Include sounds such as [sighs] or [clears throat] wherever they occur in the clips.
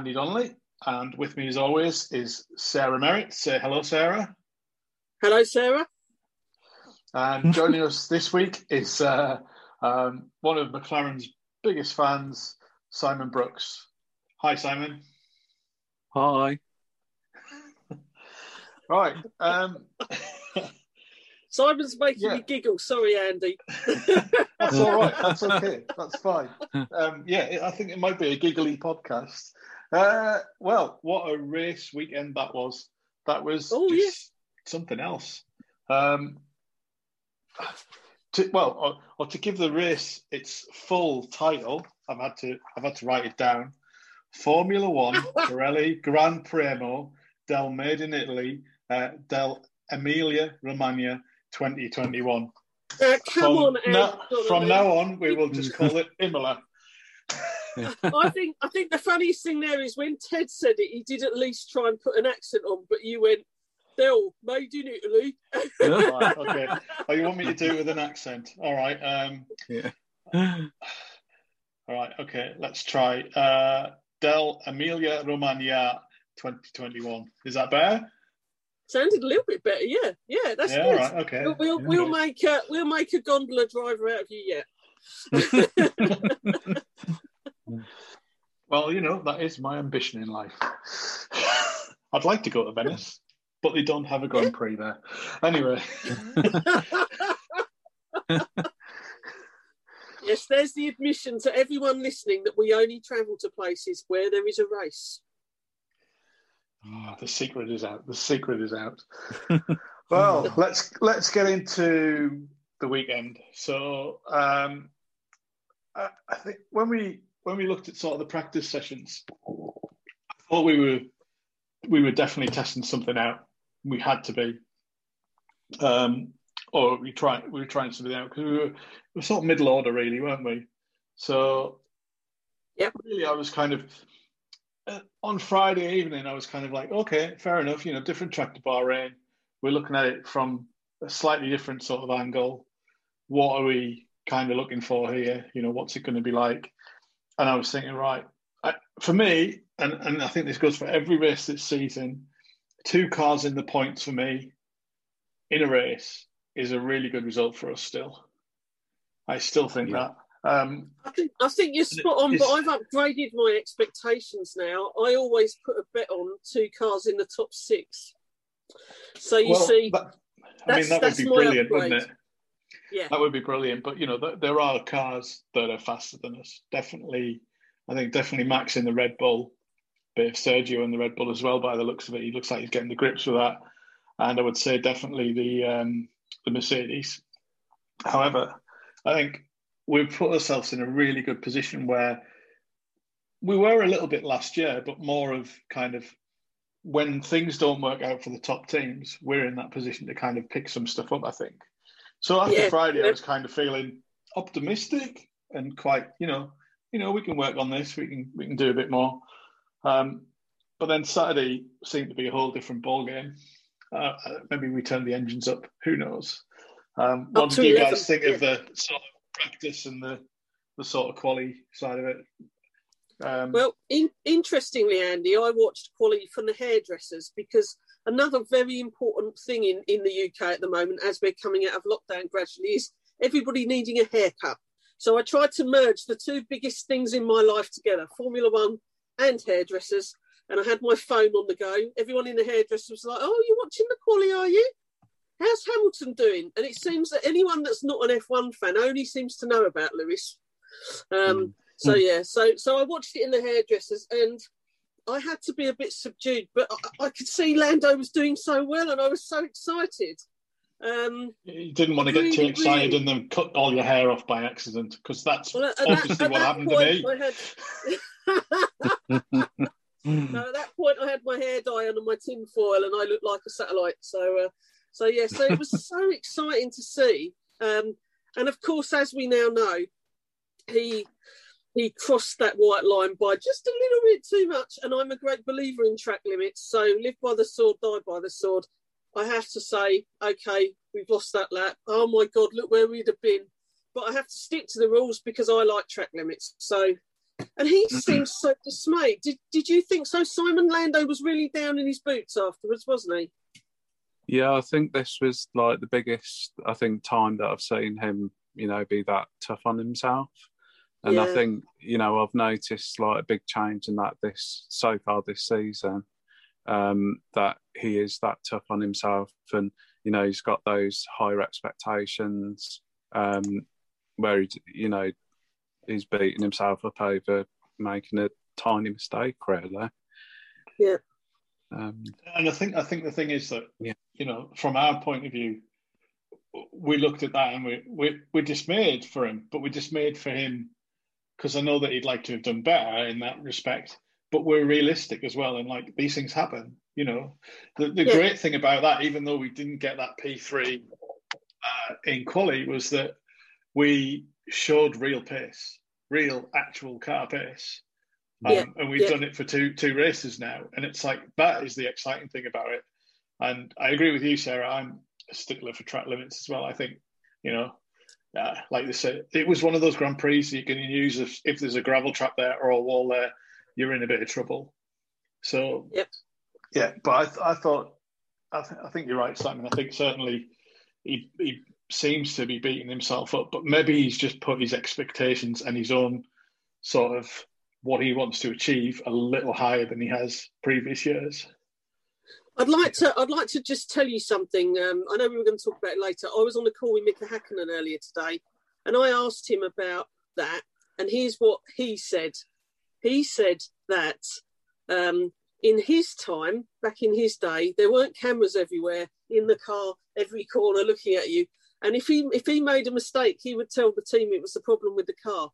Andy Donnelly, and with me as always is Sarah Merritt. Say hello, Sarah. Hello, Sarah. And [laughs] joining us this week is uh, um, one of McLaren's biggest fans, Simon Brooks. Hi, Simon. Hi. [laughs] right. Um, [laughs] Simon's making Yeah. me giggle. Sorry, Andy. that's all right. That's okay. That's fine. Um, yeah, I think it might be a giggly podcast. Uh, well, what a race weekend that was. That was Oh, just yes. something else. Um, to, well, or, or to give the race its full title, I've had to I've had to write it down. Formula One [laughs] Pirelli Gran Premio del Made in Italy uh, del Emilia Romagna 2021. Uh, come From, on, from now on, we will just [laughs] call it Imola. I think I think the funniest thing there is when Ted said it, he did at least try and put an accent on, but you went, "Del made in Italy." Right, [laughs] okay. Oh, you want me to do it with an accent? All right. Um, Yeah. all right. Okay. Let's try. Uh, Del Emilia Romagna 2021. Is that better? Sounded a little bit better. Yeah, yeah, that's yeah. Good. right. Okay. We'll, we'll, Okay. we'll make a we'll make a gondola driver out of you yet. [laughs] [laughs] Well, you know that is my ambition in life. [laughs] I'd like to go to Venice, but they don't have a Grand Prix there. Anyway. [laughs] yes, there's the admission to everyone listening that we only travel to places where there is a race. Oh, the secret is out. The secret is out. [laughs] well, let's let's get into the weekend. So, um, I, I think when we when we looked at sort of the practice sessions, I thought we were we were definitely testing something out. We had to be, um, or we try we were trying something out because we were, we were sort of middle order, really, weren't we? So, yeah, really, I was kind of uh, on Friday evening, I was kind of like, okay, fair enough. You know, different track to Bahrain. We're looking at it from a slightly different sort of angle. What are we kind of looking for here? You know, what's it going to be like? And I was thinking, right, I, for me, and, and I think this goes for every race this season, two cars in the points for me in a race is a really good result for us still. I still think Yeah. that. Um, I think I think you're spot on, but I've upgraded my expectations now. I always put a bet on two cars in the top six. So you well, see, that- I mean, that's- that would that's be my brilliant, wouldn't it? Yeah, That would be brilliant. But you know, th- there are cars that are faster than us. Definitely, I think definitely Max in the Red Bull, bit of Sergio in the Red Bull as well. By the looks of it, he looks like he's getting the grips with that. And I would say definitely the um, the Mercedes. However, I think we've put ourselves in a really good position where we were a little bit last year, but more of kind of when things don't work out for the top teams, we're in that position to kind of pick some stuff up. I think. So after Yeah, Friday, I was kind of feeling optimistic and quite, you know, you know, we can work on this. We can we can do a bit more. Um, but then Saturday seemed to be a whole different ball game. Uh, uh, maybe we turned the engines up. Who knows? Um, what did you 11, guys think of the sort of practice and the the sort of quality side of it? Um, Well, in, interestingly, Andy, I watched quali from the hairdressers because another very important thing in, in the UK at the moment, as we're coming out of lockdown gradually, is everybody needing a haircut. So I tried to merge the two biggest things in my life together Formula One and hairdressers. And I had my phone on the go. Everyone in the hairdresser was like, Oh, you're watching the quali, are you? How's Hamilton doing? And it seems that anyone that's not an F1 fan only seems to know about Lewis. Um, so yeah, so so I watched it in the hairdressers, and I had to be a bit subdued, but I, I could see Lando was doing so well, and I was so excited. Um, you didn't want to get too excited really- and then cut all your hair off by accident because that's well, at, at that, obviously at what that happened to me. I had [laughs] [laughs] no, at that point I had my hair dye on and my tin foil, and I looked like a satellite. So, uh, so yeah, so it was so [laughs] exciting to see. Um, and of course, as we now know, he he crossed that white line by just a little bit too much. And I'm a great believer in track limits. So live by the sword, die by the sword. I have to say, okay, we've lost that lap. Oh my God, look where we'd have been. But I have to stick to the rules because I like track limits. So and he mm-hmm. seemed so dismayed. Did Did you think so? Simon Lando was really down in his boots afterwards, wasn't he? Yeah, I think this was like the biggest I think time that I've seen him, you know, be that tough on himself. And yeah. I think, you know, I've noticed like a big change in that this so far this season. Um, that he is that tough on himself and you know he's got those higher expectations um, where he, you know he's beating himself up over making a tiny mistake really yeah um, and I think I think the thing is that yeah. you know from our point of view we looked at that and we we we're dismayed for him but we're dismayed for him because I know that he'd like to have done better in that respect but we're realistic as well and like these things happen you know the, the yeah. great thing about that even though we didn't get that p3 uh, in quali was that we showed real pace real actual car pace um, yeah. and we've yeah. done it for two two races now and it's like that is the exciting thing about it and i agree with you sarah i'm a stickler for track limits as well i think you know uh, like they said it was one of those grand prix that you can use if, if there's a gravel trap there or a wall there you're in a bit of trouble. So, yep. yeah, but I, th- I thought, I, th- I think you're right, Simon. I think certainly he, he seems to be beating himself up, but maybe he's just put his expectations and his own sort of what he wants to achieve a little higher than he has previous years. I'd like to. I'd like to just tell you something. Um, I know we were going to talk about it later. I was on a call with Mika Hakkinen earlier today, and I asked him about that. And here's what he said he said that um, in his time, back in his day, there weren't cameras everywhere in the car, every corner looking at you. And if he if he made a mistake, he would tell the team it was the problem with the car.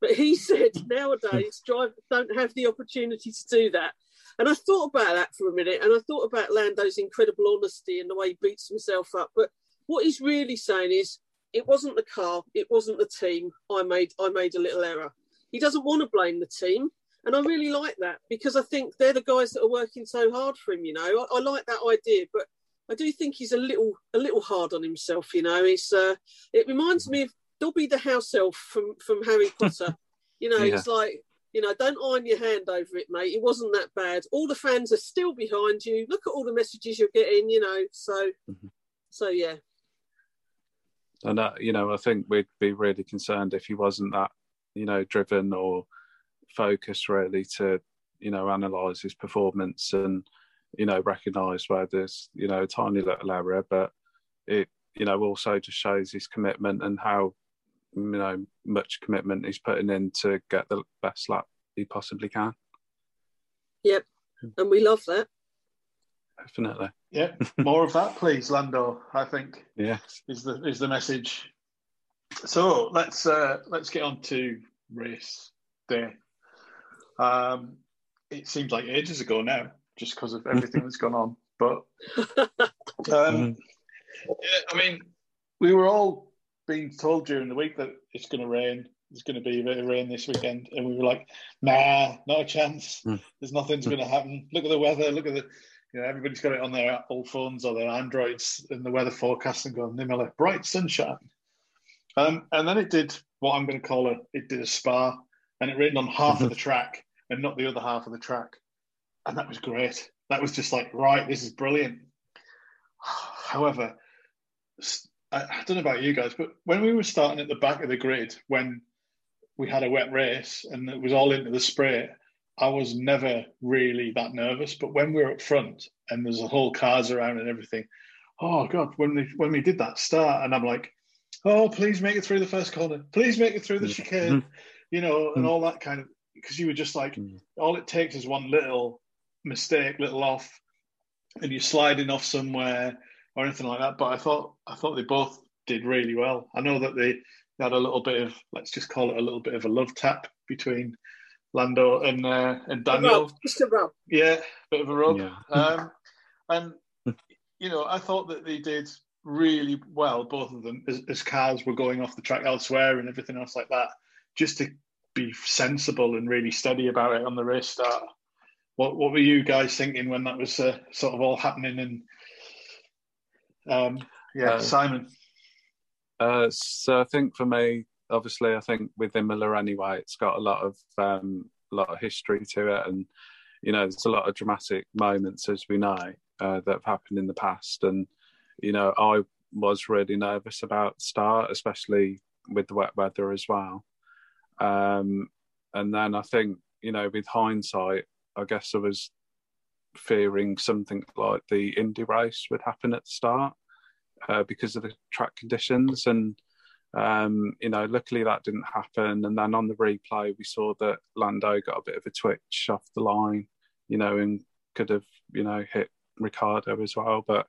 But he [laughs] said [laughs] nowadays drivers don't have the opportunity to do that. And I thought about that for a minute, and I thought about Lando's incredible honesty and the way he beats himself up. But what he's really saying is, it wasn't the car, it wasn't the team. I made I made a little error. He doesn't want to blame the team. And I really like that because I think they're the guys that are working so hard for him. You know, I, I like that idea, but I do think he's a little a little hard on himself. You know, it's uh, it reminds me of Dobby the house elf from from Harry Potter. you know, [laughs] yeah. it's like you know, don't iron your hand over it, mate. It wasn't that bad. All the fans are still behind you. Look at all the messages you're getting. You know, so mm-hmm. so yeah. And uh, you know, I think we'd be really concerned if he wasn't that you know driven or focused really to you know analyze his performance and you know recognize where there's you know a tiny little error but it you know also just shows his commitment and how you know much commitment he's putting in to get the best lap he possibly can. Yep. And we love that. Definitely. Yeah. More of that please lando i think yeah is the is the message. So let's uh let's get on to race day. Um, it seems like ages ago now, just because of everything that's gone on. But [laughs] um, yeah, I mean, we were all being told during the week that it's going to rain. There's going to be a bit of rain this weekend, and we were like, "Nah, not a chance. Hmm. There's nothing's going to happen. Look at the weather. Look at the." You know, everybody's got it on their old phones or their Androids in the weather forecast and going, Nimilla, bright sunshine. Um, and then it did what I'm going to call a, it did a Spa and it rained on half of the [laughs] track and not the other half of the track. And that was great. That was just like, right, this is brilliant. [sighs] However, I, I don't know about you guys, but when we were starting at the back of the grid, when we had a wet race and it was all into the spray, I was never really that nervous. But when we were up front and there's a whole cars around and everything, oh god, when we when we did that start, and I'm like, oh please make it through the first corner, please make it through the chicane, you know, and all that kind of because you were just like, mm. all it takes is one little mistake, little off, and you're sliding off somewhere or anything like that. But I thought I thought they both did really well. I know that they, they had a little bit of let's just call it a little bit of a love tap between Lando and uh, and Daniel. Just a rub. Yeah, bit of a rub. Yeah. [laughs] Um, and you know, I thought that they did really well, both of them, as, as cars were going off the track elsewhere and everything else like that just to be sensible and really steady about it on the race start. What what were you guys thinking when that was uh, sort of all happening? And um, yeah, uh, Simon. Uh, so I think for me, obviously, I think with Imola anyway, it's got a lot of um, a lot of history to it, and you know, there's a lot of dramatic moments, as we know, uh, that have happened in the past. And you know, I was really nervous about start, especially with the wet weather as well. Um, and then I think, you know, with hindsight, I guess I was fearing something like the Indy race would happen at the start uh, because of the track conditions. And, um, you know, luckily that didn't happen. And then on the replay, we saw that Lando got a bit of a twitch off the line, you know, and could have, you know, hit Ricciardo as well. But,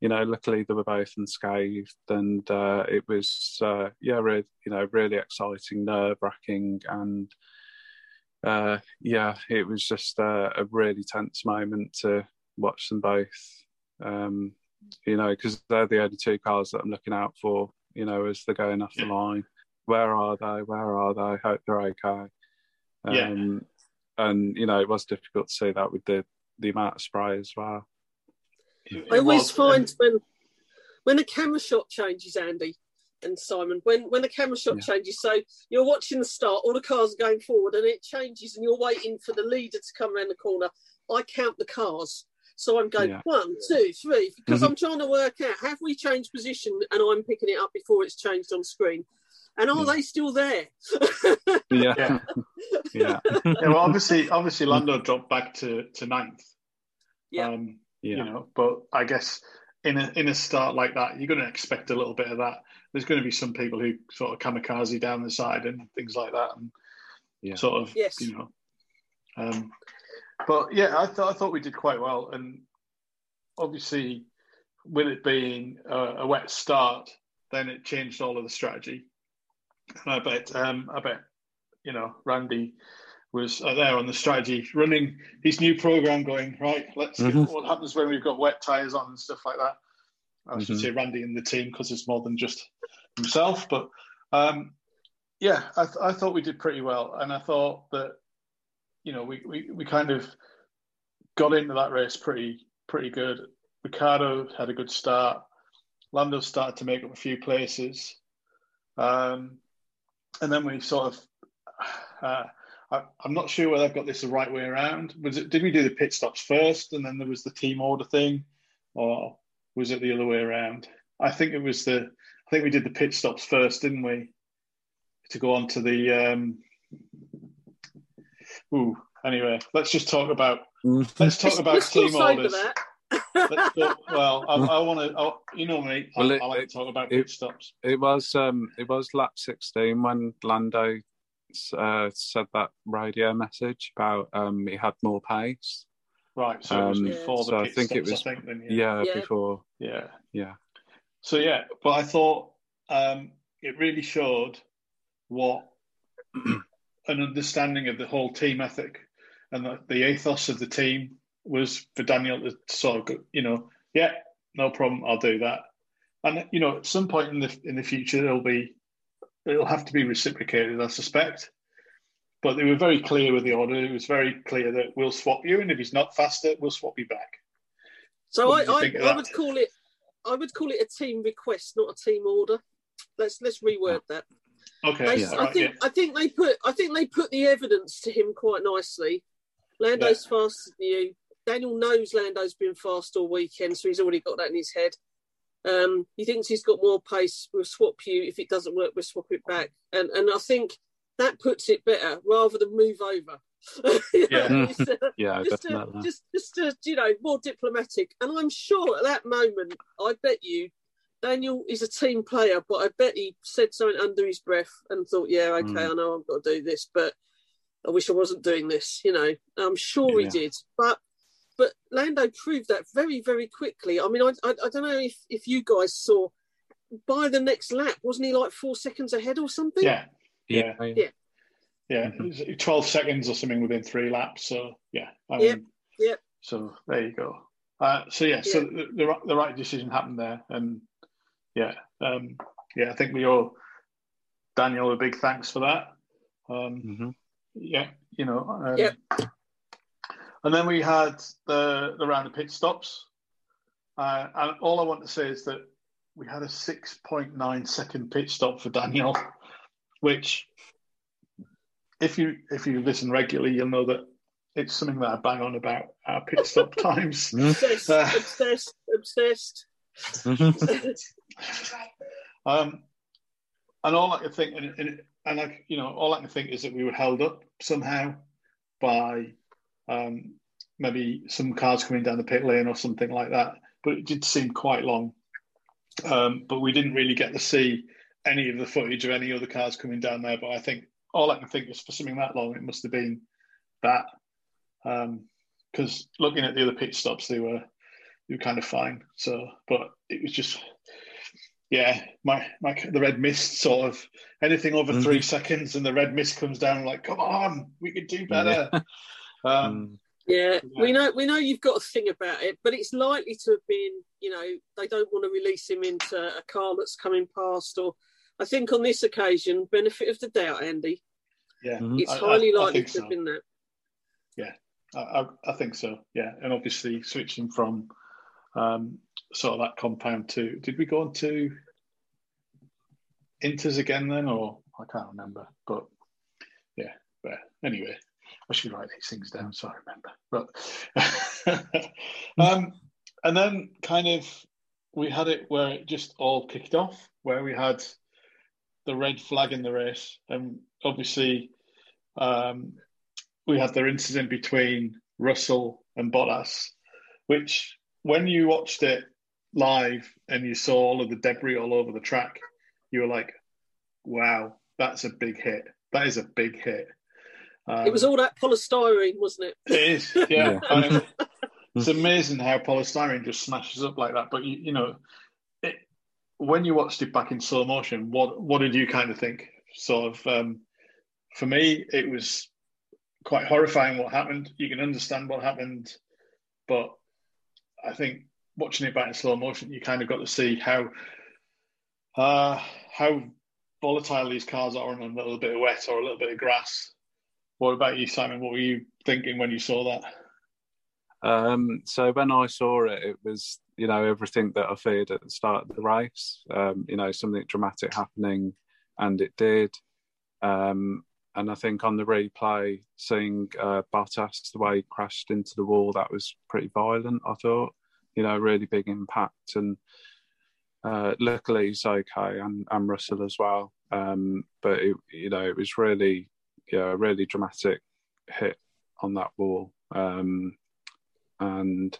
you know, luckily they were both unscathed, and uh, it was uh, yeah, really, you know, really exciting, nerve wracking, and uh, yeah, it was just a, a, really tense moment to watch them both. Um, you know, because they're the only two cars that I'm looking out for. You know, as they're going off the line. Where are they? Where are they? Hope they're okay. Um, yeah. And you know, it was difficult to see that with the the amount of spray as well. I always find when when a camera shot changes, Andy and Simon, when when the camera shot yeah. changes, so you're watching the start, all the cars are going forward, and it changes, and you're waiting for the leader to come around the corner. I count the cars. So I'm going yeah. one, two, three, because mm-hmm. I'm trying to work out have we changed position and I'm picking it up before it's changed on screen. And are yeah. they still there? [laughs] yeah. [laughs] yeah. yeah. Well, obviously, obviously, Lando dropped back to to ninth. Yeah. Um, yeah. you know. But I guess in a in a start like that, you're going to expect a little bit of that. There's going to be some people who sort of kamikaze down the side and things like that, and yeah. sort of yes. you know. Um, but yeah, I thought I thought we did quite well, and obviously, with it being a, a wet start, then it changed all of the strategy. And I bet, um, I bet, you know, Randy was uh, there on the strategy, running his new program, going right. Let's mm-hmm. what happens when we've got wet tires on and stuff like that. I should mm-hmm. say Randy and the team because it's more than just himself. But um, yeah, I, th- I, thought we did pretty well, and I thought that you know we, we, we kind of got into that race pretty pretty good. Ricciardo had a good start. Lando started to make up a few places, um, and then we sort of. Uh, I, am not sure whether I've got this the right way around. Was it? Did we do the pit stops first, and then there was the team order thing, or was it the other way around? I think it was the. I think we did the pit stops first, didn't we? To go on to the. Um, ooh. Anyway, let's just talk about. Let's talk about team orders. Talk, well, I, I want to. You know me. I, well, it, I like to talk about pit stops. It was. Um, it was lap sixteen when Lando uh, said that radio message about um, he had more pace. Right. So um, before so the I think stops, it was. Think, then, yeah. yeah. before. Yeah. Yeah. So yeah, but I thought um, it really showed what [clears throat] an understanding of the whole team ethic and the, the ethos of the team was for Daniel to sort of, you know, yeah, no problem, I'll do that. And you know, at some point in the in the future, it'll be it'll have to be reciprocated, I suspect. But they were very clear with the order. It was very clear that we'll swap you, and if he's not faster, we'll swap you back. So I, I, I would call it I would call it a team request, not a team order. Let's let's reword that. Okay. They, yeah. I right, think yeah. I think they put I think they put the evidence to him quite nicely. Lando's yeah. faster than you. Daniel knows Lando's been fast all weekend, so he's already got that in his head. Um, he thinks he's got more pace. We'll swap you. If it doesn't work, we'll swap it back. And and I think that puts it better rather than move over. [laughs] [laughs] yeah, just, uh, yeah, just, uh, just, just, uh, you know, more diplomatic. And I'm sure at that moment, I bet you, Daniel is a team player, but I bet he said something under his breath and thought, "Yeah, okay, mm. I know I've got to do this, but I wish I wasn't doing this." You know, I'm sure yeah. he did, but but Lando proved that very, very quickly. I mean, I, I, I don't know if, if you guys saw by the next lap, wasn't he like four seconds ahead or something? Yeah. Yeah. Yeah. Yeah. yeah. 12 seconds or something within three laps. So, yeah. I mean, yep. Yep. So, there you go. Uh, so, yeah, so the, the, the, right decision happened there. And, yeah, um, yeah, I think we owe Daniel a big thanks for that. Um, mm-hmm. Yeah, you know. Um, yeah. And then we had the, the round of pit stops. Uh, and all I want to say is that we had a 6.9 second pit stop for Daniel, which if you if you listen regularly, you'll know that it's something that I bang on about our pit stop [laughs] times. obsessed, uh, obsessed, obsessed. [laughs] um, and all I can think, and, and, and I, you know, all I can think is that we were held up somehow by um, maybe some cars coming down the pit lane or something like that. But it did seem quite long. Um, but we didn't really get to see any of the footage of any other cars coming down there. But I think all I can think is for something that long, it must have been that. Because um, looking at the other pit stops, they were they were kind of fine. So, but it was just yeah, my my the red mist sort of anything over mm-hmm. three seconds and the red mist comes down like, come on, we could do better. Yeah. [laughs] um, mm. yeah, yeah, we know we know you've got a thing about it, but it's likely to have been, you know, they don't want to release him into a car that's coming past, or I think on this occasion, benefit of the doubt, Andy. Yeah, mm-hmm. it's highly I, I, likely I to so. have been that. Yeah, I, I think so. Yeah, and obviously switching from um, sort of that compound to. Did we go on to Inters again then, or I can't remember. But yeah, but anyway, I should write these things down so I remember. But [laughs] um, and then kind of we had it where it just all kicked off, where we had the red flag in the race, and obviously um, we had the incident between Russell and Bottas, which when you watched it live and you saw all of the debris all over the track, you were like, wow, that's a big hit. That is a big hit. Um, it was all that polystyrene, wasn't it? It is, yeah. [laughs] yeah. it's amazing how polystyrene just smashes up like that. But you, you know, it, when you watched it back in slow motion, what what did you kind of think? Sort of, um, for me, it was quite horrifying what happened. You can understand what happened, but I think watching it back in slow motion, you kind of got to see how uh, how volatile these cars are on a little bit of wet or a little bit of grass. What about you, Simon? What were you thinking when you saw that? Um, so when I saw it, it was you know everything that I feared at the start of the race. Um, you know something dramatic happening, and it did. Um, and I think on the replay, seeing uh, Bottas the way he crashed into the wall, that was pretty violent. I thought, you know, really big impact, and uh, luckily he's okay, and, and Russell as well. Um, but it, you know, it was really, yeah, a really dramatic hit on that wall, um, and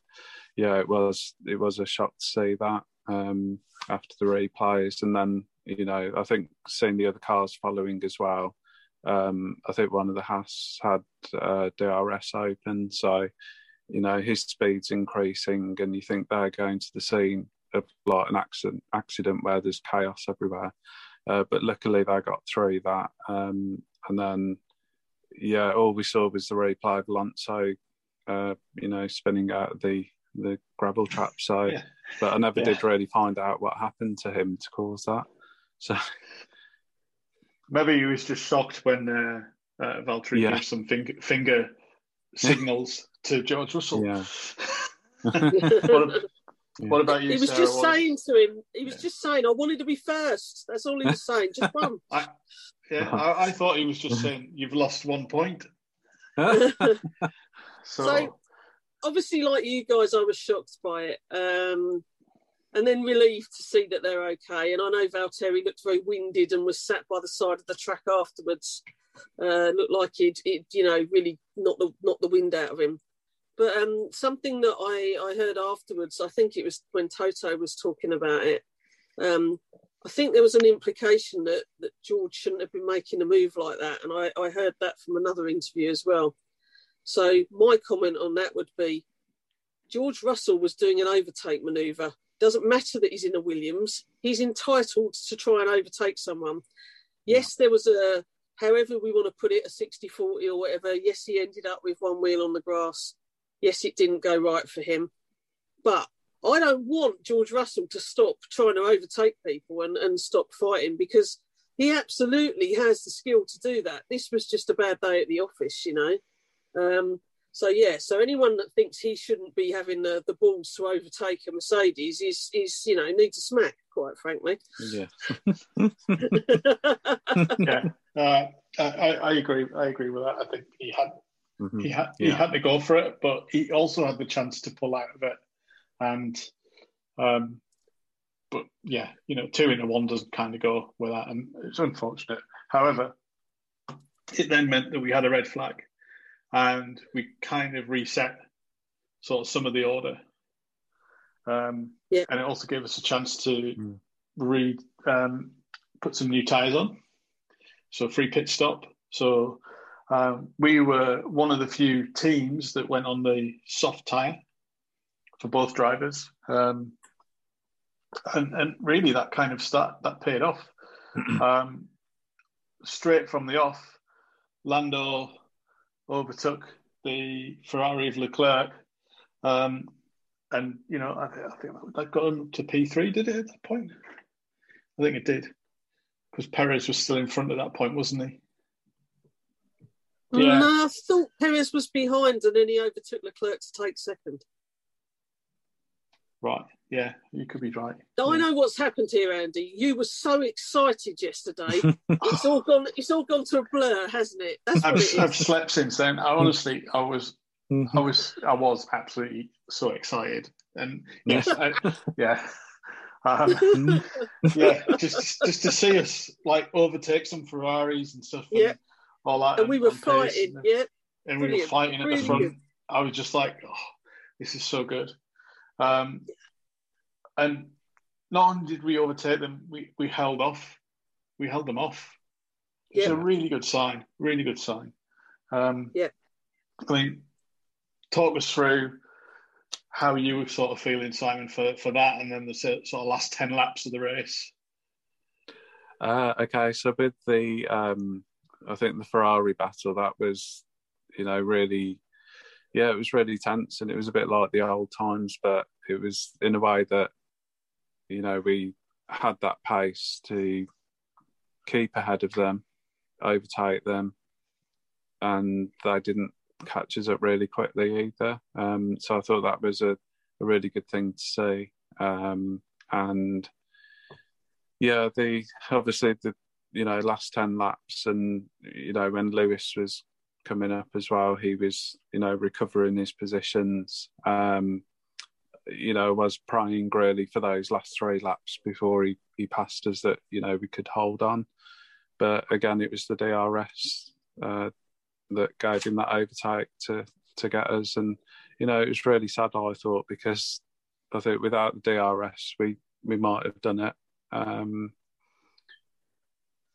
yeah, it was it was a shock to see that um, after the replays, and then you know, I think seeing the other cars following as well. Um, I think one of the Haas had uh, DRS open, so you know his speed's increasing, and you think they're going to the scene of like an accident accident where there's chaos everywhere. Uh, but luckily they got through that, um, and then yeah, all we saw was the replay of Alonso, uh, you know, spinning out the the gravel trap. So, yeah. but I never yeah. did really find out what happened to him to cause that. So [laughs] maybe he was just shocked when uh, uh, Valtteri yeah. gave some finger, finger signals [laughs] to George Russell. Yeah. [laughs] what, what about you? He was Sarah? just what? saying to him, he was yeah. just saying, I wanted to be first. That's all he was saying. Just one. I, yeah, I, I, thought he was just saying, You've lost one point. So, so, obviously, like you guys, I was shocked by it. Um, and then relieved to see that they're okay. And I know Valtteri looked very winded and was sat by the side of the track afterwards. Uh, looked like he'd, he'd, you know, really knocked the the wind out of him. But um, something that I, I heard afterwards, I think it was when Toto was talking about it. Um, I think there was an implication that, that George shouldn't have been making a move like that, and I, I heard that from another interview as well. So my comment on that would be, George Russell was doing an overtake manoeuvre doesn't matter that he's in a Williams. He's entitled to try and overtake someone. Yes, there was a, however we want to put it, a 60 40 or whatever. Yes, he ended up with one wheel on the grass. Yes, it didn't go right for him. But I don't want George Russell to stop trying to overtake people and, and stop fighting because he absolutely has the skill to do that. This was just a bad day at the office, you know. Um, so yeah, so anyone that thinks he shouldn't be having the, the balls to overtake a Mercedes is is you know needs a smack, quite frankly. Yeah. [laughs] yeah. Uh, I, I agree. I agree with that. I think he had Mhm. he had Yeah. he had to go for it, but he also had the chance to pull out of it. And um, but yeah, you know, two into one doesn't kind of go with that, and it's unfortunate. However, it then meant that we had a red flag, and we kind of reset sort of some of the order. Um, Yeah. and it also gave us a chance to Mm. re um, put some new tires on, so free pit stop. So um, we were one of the few teams that went on the soft tire for both drivers, um, and and really that kind of start that paid off. [clears throat] um, straight from the off, Lando overtook the Ferrari of Leclerc, um, and you know I, I think that got him to P three. Did it at that point? I think it did because Perez was still in front at that point, wasn't he? Yeah. No, I thought Perez was behind and then he overtook Leclerc to take second. Right. Yeah, you could be right. I Yeah. know what's happened here, Andy. You were so excited yesterday. [laughs] it's all gone. It's all gone to a blur, hasn't it? That's I've, it I've slept since then. I honestly, I was, I was, I was absolutely so excited, and yes, I, yeah, um, [laughs] yeah, just just to see us like overtake some Ferraris and stuff, and Yeah. all that, And we were and fighting. and, Yeah, and we were fighting at the front. I was just like, oh, this is so good, um, and not only did we overtake them, we we held off, we held them off. It's Yeah. a really good sign. Really good sign. Um, Yeah. I mean, talk us through how you were sort of feeling, Simon, for, for that, and then the sort of last ten laps of the race. Uh, okay, so with the, um, I think the Ferrari battle, that was, you know, really, yeah, it was really tense, and it was a bit like the old times, but it was in a way that, you know, we had that pace to keep ahead of them, overtake them, and they didn't catch us up really quickly either. Um, so I thought that was a, a really good thing to see. Um, and yeah, the obviously the you know last ten laps, and you know when Lewis was coming up as well, he was you know recovering his positions. Um, you know, was praying really for those last three laps before he, he passed us that you know we could hold on. But again, it was the DRS uh, that gave him that overtake to to get us, and you know it was really sad. I thought because I think without the DRS, we we might have done it. Um,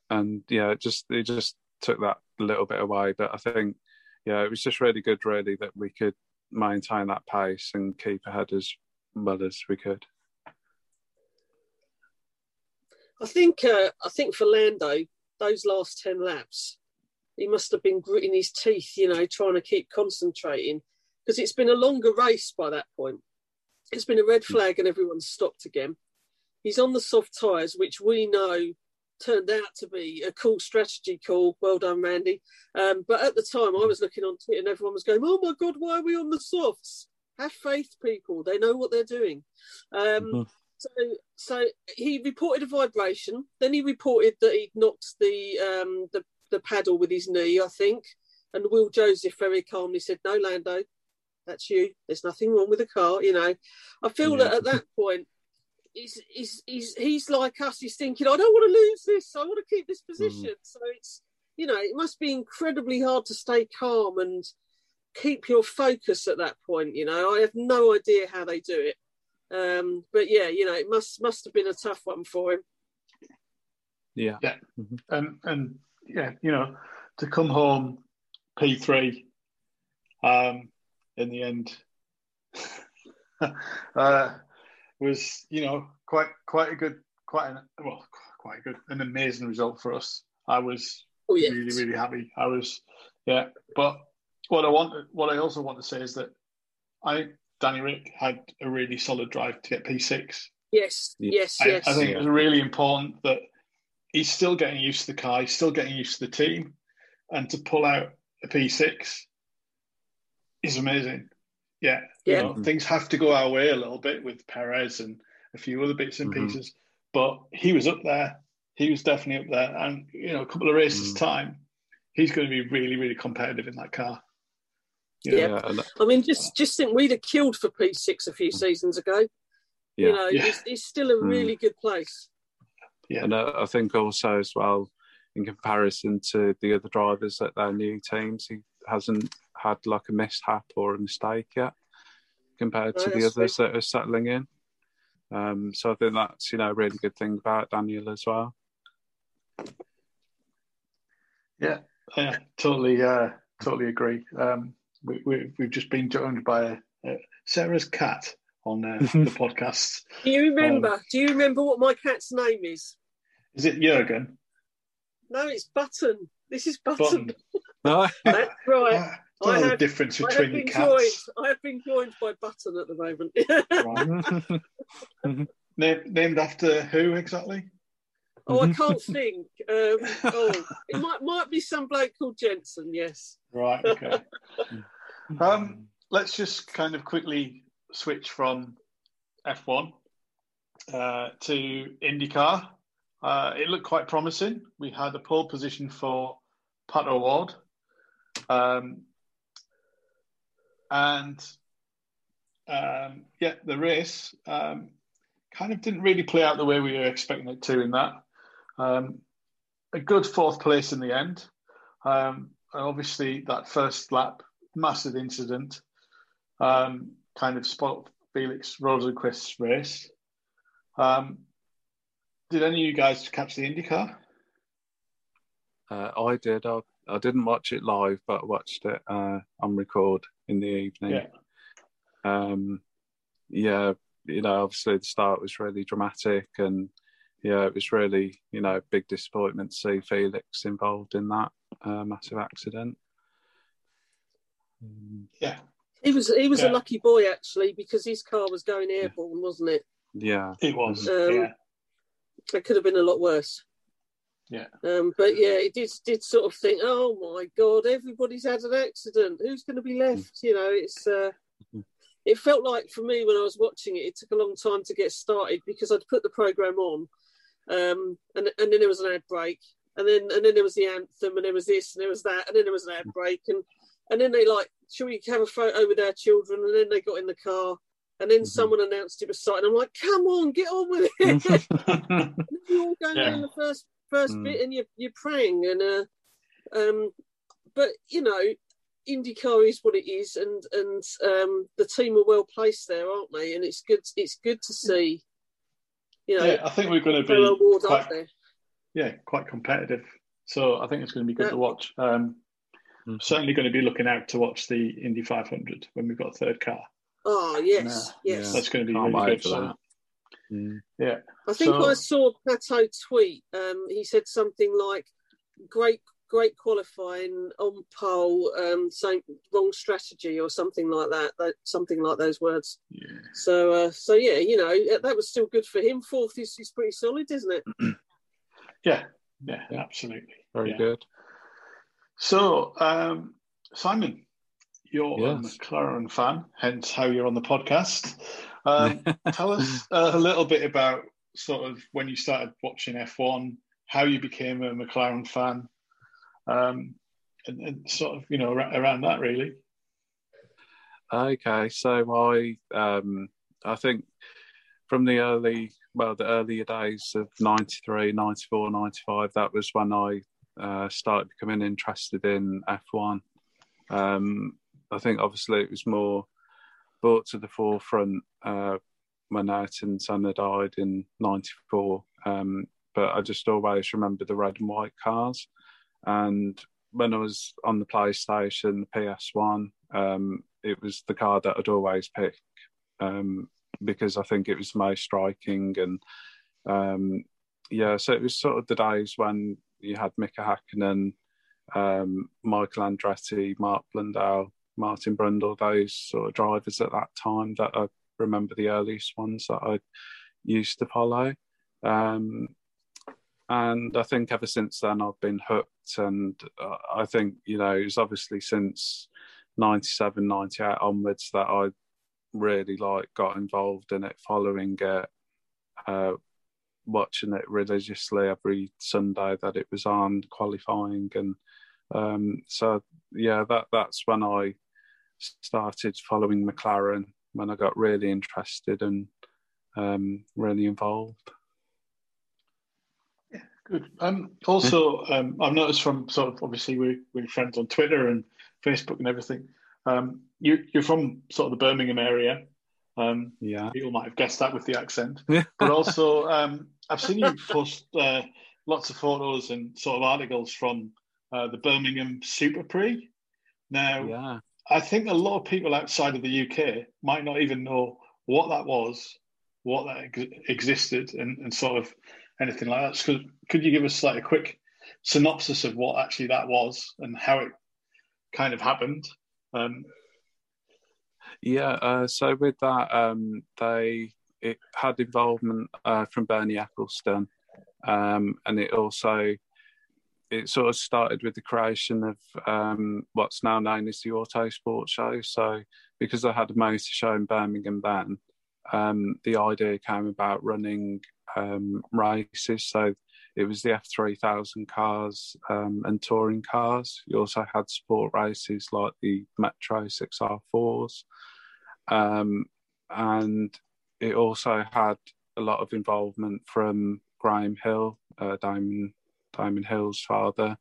and yeah, it just it just took that little bit away. But I think yeah, it was just really good, really, that we could maintain that pace and keep ahead as well as we could. I think. Uh, I think for Lando, those last ten laps, he must have been gritting his teeth, you know, trying to keep concentrating because it's been a longer race by that point. It's been a red flag and everyone's stopped again. He's on the soft tyres, which we know turned out to be a cool strategy call. Well done, Randy. Um, but at the time, I was looking on Twitter and everyone was going, "Oh my God, why are we on the softs?" Have faith, people. They know what they're doing. Um, Mhm. So, so he reported a vibration. Then he reported that he'd knocked the um, the, the paddle with his knee, I think. And Will Joseph very calmly said, "No, Lando, that's you. There's nothing wrong with the car." You know, I feel Yeah. that at that point, he's, he's he's he's like us. He's thinking, "I don't want to lose this. I want to keep this position." So it's you know, it must be incredibly hard to stay calm and keep your focus at that point. You know, I have no idea how they do it. Um, but yeah, you know, it must must have been a tough one for him. Yeah, Yeah. And and yeah, you know, to come home P three, um, in the end, [laughs] uh, was you know quite quite a good quite an well quite a good an amazing result for us. I was Oh yeah, really really happy. I was yeah, but what I want what I also want to say is that I think Danny Ric had a really solid drive to get P six. yes, yes, I, yes. I think Yeah. it was really important that he's still getting used to the car, he's still getting used to the team, and to pull out a P6 is amazing. Yeah, Yeah. you know, things have to go our way a little bit with Perez and a few other bits and Mhm. pieces, but he was up there. He was definitely up there, and you know, a couple of races Mm. time, he's going to be really, really competitive in that car. Yeah, yeah. I mean, just just think we'd have killed for P6 a few seasons ago. Yeah. You know, yeah. He's, he's, still a really mm. good place. Yeah, and uh, I think also as well, in comparison to the other drivers at their new teams, he hasn't had like a mishap or a mistake yet compared to the others true. that are settling in. Um, so I think that's you know a really good thing about Daniel as well. Yeah, yeah, totally, uh, totally agree. Um, we, we, have just been joined by uh, Sarah's cat on uh, the podcast. Do you remember? Um, do you remember what my cat's name is? Is it Jurgen? No, it's Button. This is Button. Button. [laughs] no, that's right. [laughs] I, I have, the difference between the cats. Joined, I have been joined by Button at the moment. [laughs] named, named after who exactly? Oh, I can't think. Um, oh, it might might be some bloke called Jensen. Yes. Right. Okay. Um, let's just kind of quickly switch from F1 uh, to IndyCar. Uh, it looked quite promising. We had a pole position for Pato O'Ward. Um, and um, yeah, the race um, kind of didn't really play out the way we were expecting it to in that. Um, a good fourth place in the end. Um, obviously, that first lap, massive incident, um, kind of spot Felix Rosenqvist's race. Um, did any of you guys catch the IndyCar? Uh, I did. I, I didn't watch it live, but I watched it uh, on record in the evening. Yeah. Um, yeah, you know, obviously the start was really dramatic, and yeah, it was really, you know, a big disappointment to see Felix involved in that uh, massive accident. Yeah, he was he was yeah. a lucky boy actually because his car was going airborne, wasn't it? Yeah, it was. Um, yeah, it could have been a lot worse. Yeah. Um, but yeah, it did did sort of think, oh my god, everybody's had an accident. Who's going to be left? You know, it's. Uh, mm-hmm. it felt like for me when I was watching it, it took a long time to get started because I'd put the program on, um, and and then there was an ad break, and then and then there was the anthem, and there was this, and there was that, and then there was an ad break, and and then they like, should we have a photo with our children? And then they got in the car, and then mm-hmm. someone announced it was starting. I'm like, come on, get on with it. [laughs] [laughs] you're all going yeah. in the first first mm. bit, and you're you're praying, and uh, um, but you know, IndyCar is what it is, and and um, the team are well placed there, aren't they? And it's good. It's good to see. You know, yeah, I think we're going to be quite, yeah, quite competitive. So I think it's going to be good yeah. to watch. Um, mm-hmm. Certainly going to be looking out to watch the Indy 500 when we've got a third car. Oh yes, uh, yes, that's going to be really good. So, mm. Yeah, I think so, I saw Pato tweet. Um, he said something like, "Great, great qualifying on pole, um, same wrong strategy or something like that. that something like those words." Yeah. So, uh, so yeah, you know, that was still good for him. Fourth is, is pretty solid, isn't it? [clears throat] yeah, yeah, absolutely. Very yeah. good. So, um, Simon, you're yes. a McLaren fan, hence how you're on the podcast. Um, [laughs] tell us a little bit about sort of when you started watching F1, how you became a McLaren fan, um, and, and, sort of you know around that really. Okay, so I um, I think from the early well the earlier days of 93 94 95 that was when i uh, started becoming interested in f1 um, I think obviously it was more brought to the forefront uh, when Ayrton Senna died in '94. Um, but I just always remember the red and white cars. And when I was on the PlayStation, the PS1, um, it was the car that I'd always pick um, because I think it was most striking. And um, yeah, so it was sort of the days when you had Mika Hakkinen, um, Michael Andretti, Mark Blundell, Martin Brundle, those sort of drivers at that time that I remember the earliest ones that I used to follow. Um, and I think ever since then I've been hooked. And uh, I think, you know, it's obviously since 97, 98 onwards that I really like got involved in it, following it, uh, watching it religiously every Sunday that it was on, qualifying and Um, so yeah, that that's when I started following McLaren when I got really interested and um, really involved. Yeah, good. Um, also, um, I've noticed from sort of obviously we, we're friends on Twitter and Facebook and everything. Um, you, you're from sort of the Birmingham area. Um, yeah, people might have guessed that with the accent. [laughs] but also, um, I've seen you post uh, lots of photos and sort of articles from uh, the Birmingham Super Prix. Now, yeah. I think a lot of people outside of the UK might not even know what that was, what that ex- existed, and, and sort of anything like that. So could you give us like a quick synopsis of what actually that was and how it kind of happened? Um, yeah, uh, so with that, um, they it had involvement uh, from Bernie Ecclestone, um, and it also it sort of started with the creation of um, what's now known as the Autosport Show. So, because I had a motor show in Birmingham then, um, the idea came about running um, races. So, it was the F3000 cars um, and touring cars. You also had sport races like the Metro 6R4s. Um, and it also had a lot of involvement from Graham Hill, uh, Damon Damon Hill's father,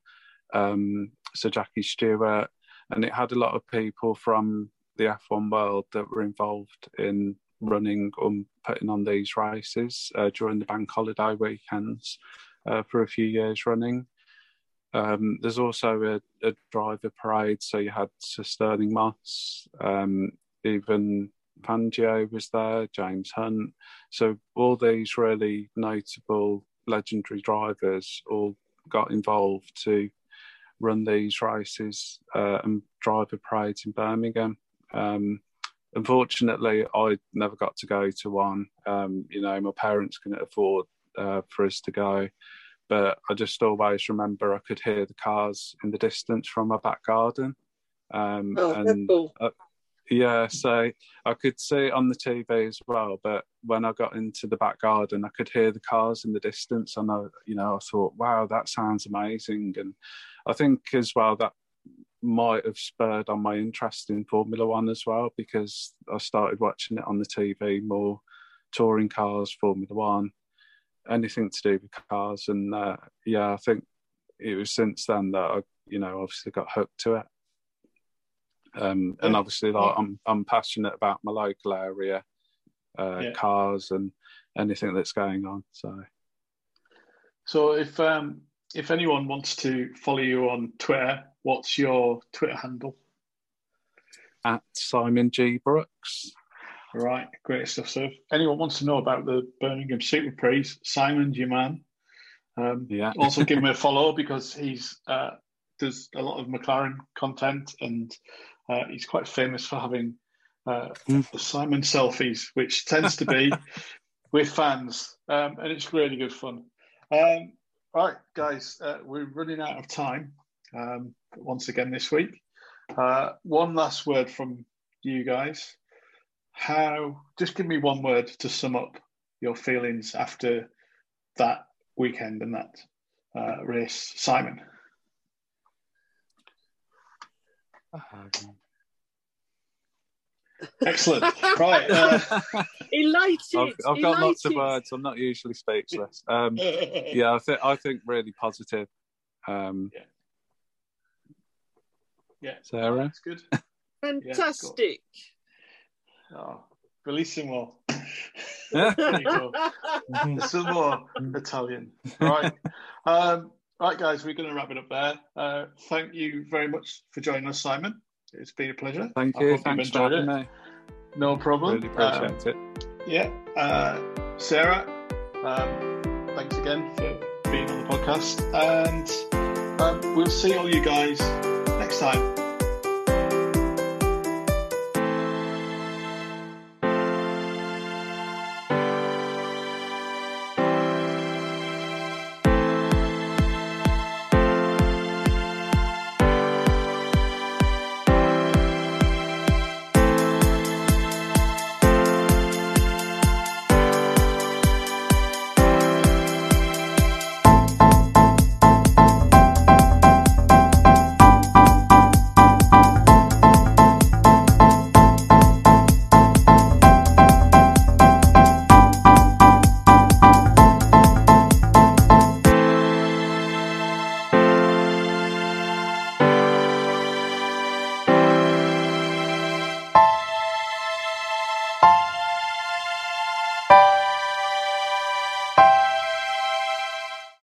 um, Sir Jackie Stewart, and it had a lot of people from the F1 world that were involved in running and putting on these races uh, during the bank holiday weekends uh, for a few years running. Um, there's also a, a, driver parade, so you had Sir Stirling Moss, um, even Fangio was there, James Hunt. So all these really notable, legendary drivers all got involved to run these races uh, and driver parades in Birmingham. Um, unfortunately, I never got to go to one. Um, you know, my parents couldn't afford uh, for us to go, but I just always remember I could hear the cars in the distance from my back garden. Um, oh, and cool. uh, yeah, so I could see it on the TV as well. But when I got into the back garden, I could hear the cars in the distance, and I, you know, I thought, wow, that sounds amazing. And I think as well that might have spurred on my interest in Formula One as well because I started watching it on the TV more, touring cars, Formula One, anything to do with cars, and uh, yeah, I think it was since then that I, you know, obviously got hooked to it. Um, and obviously, like, I'm I'm passionate about my local area, uh, yeah. cars, and anything that's going on. So, so if um, if anyone wants to follow you on Twitter, what's your Twitter handle? At Simon G Brooks. Right, great stuff. So, if anyone wants to know about the Birmingham Super Prix, Simon's your man. Um, yeah. [laughs] also, give him a follow [laughs] because he's uh, does a lot of McLaren content and uh, he's quite famous for having uh, mm. Simon selfies, which tends to be [laughs] with fans, um, and it's really good fun. Um, right, guys, uh, we're running out of time um, once again this week. Uh, one last word from you guys. How? Just give me one word to sum up your feelings after that weekend and that uh, race, Simon. Excellent. [laughs] Right. Uh, Elated. I've, I've got lots of words. I'm not usually speechless. Um, [laughs] yeah, I think I think really positive. Um, yeah. Yeah. Sarah. That's good. Fantastic. Yeah, oh, bellissimo. [laughs] Some more Italian. Right. Um, right, guys, we're going to wrap it up there. Uh, thank you very much for joining us, Simon. It's been a pleasure. Thank you. Thanks for having me. No problem. Really appreciate um, it. Yeah. Uh, Sarah, um, thanks again for being on the podcast. And um, we'll see all you guys next time.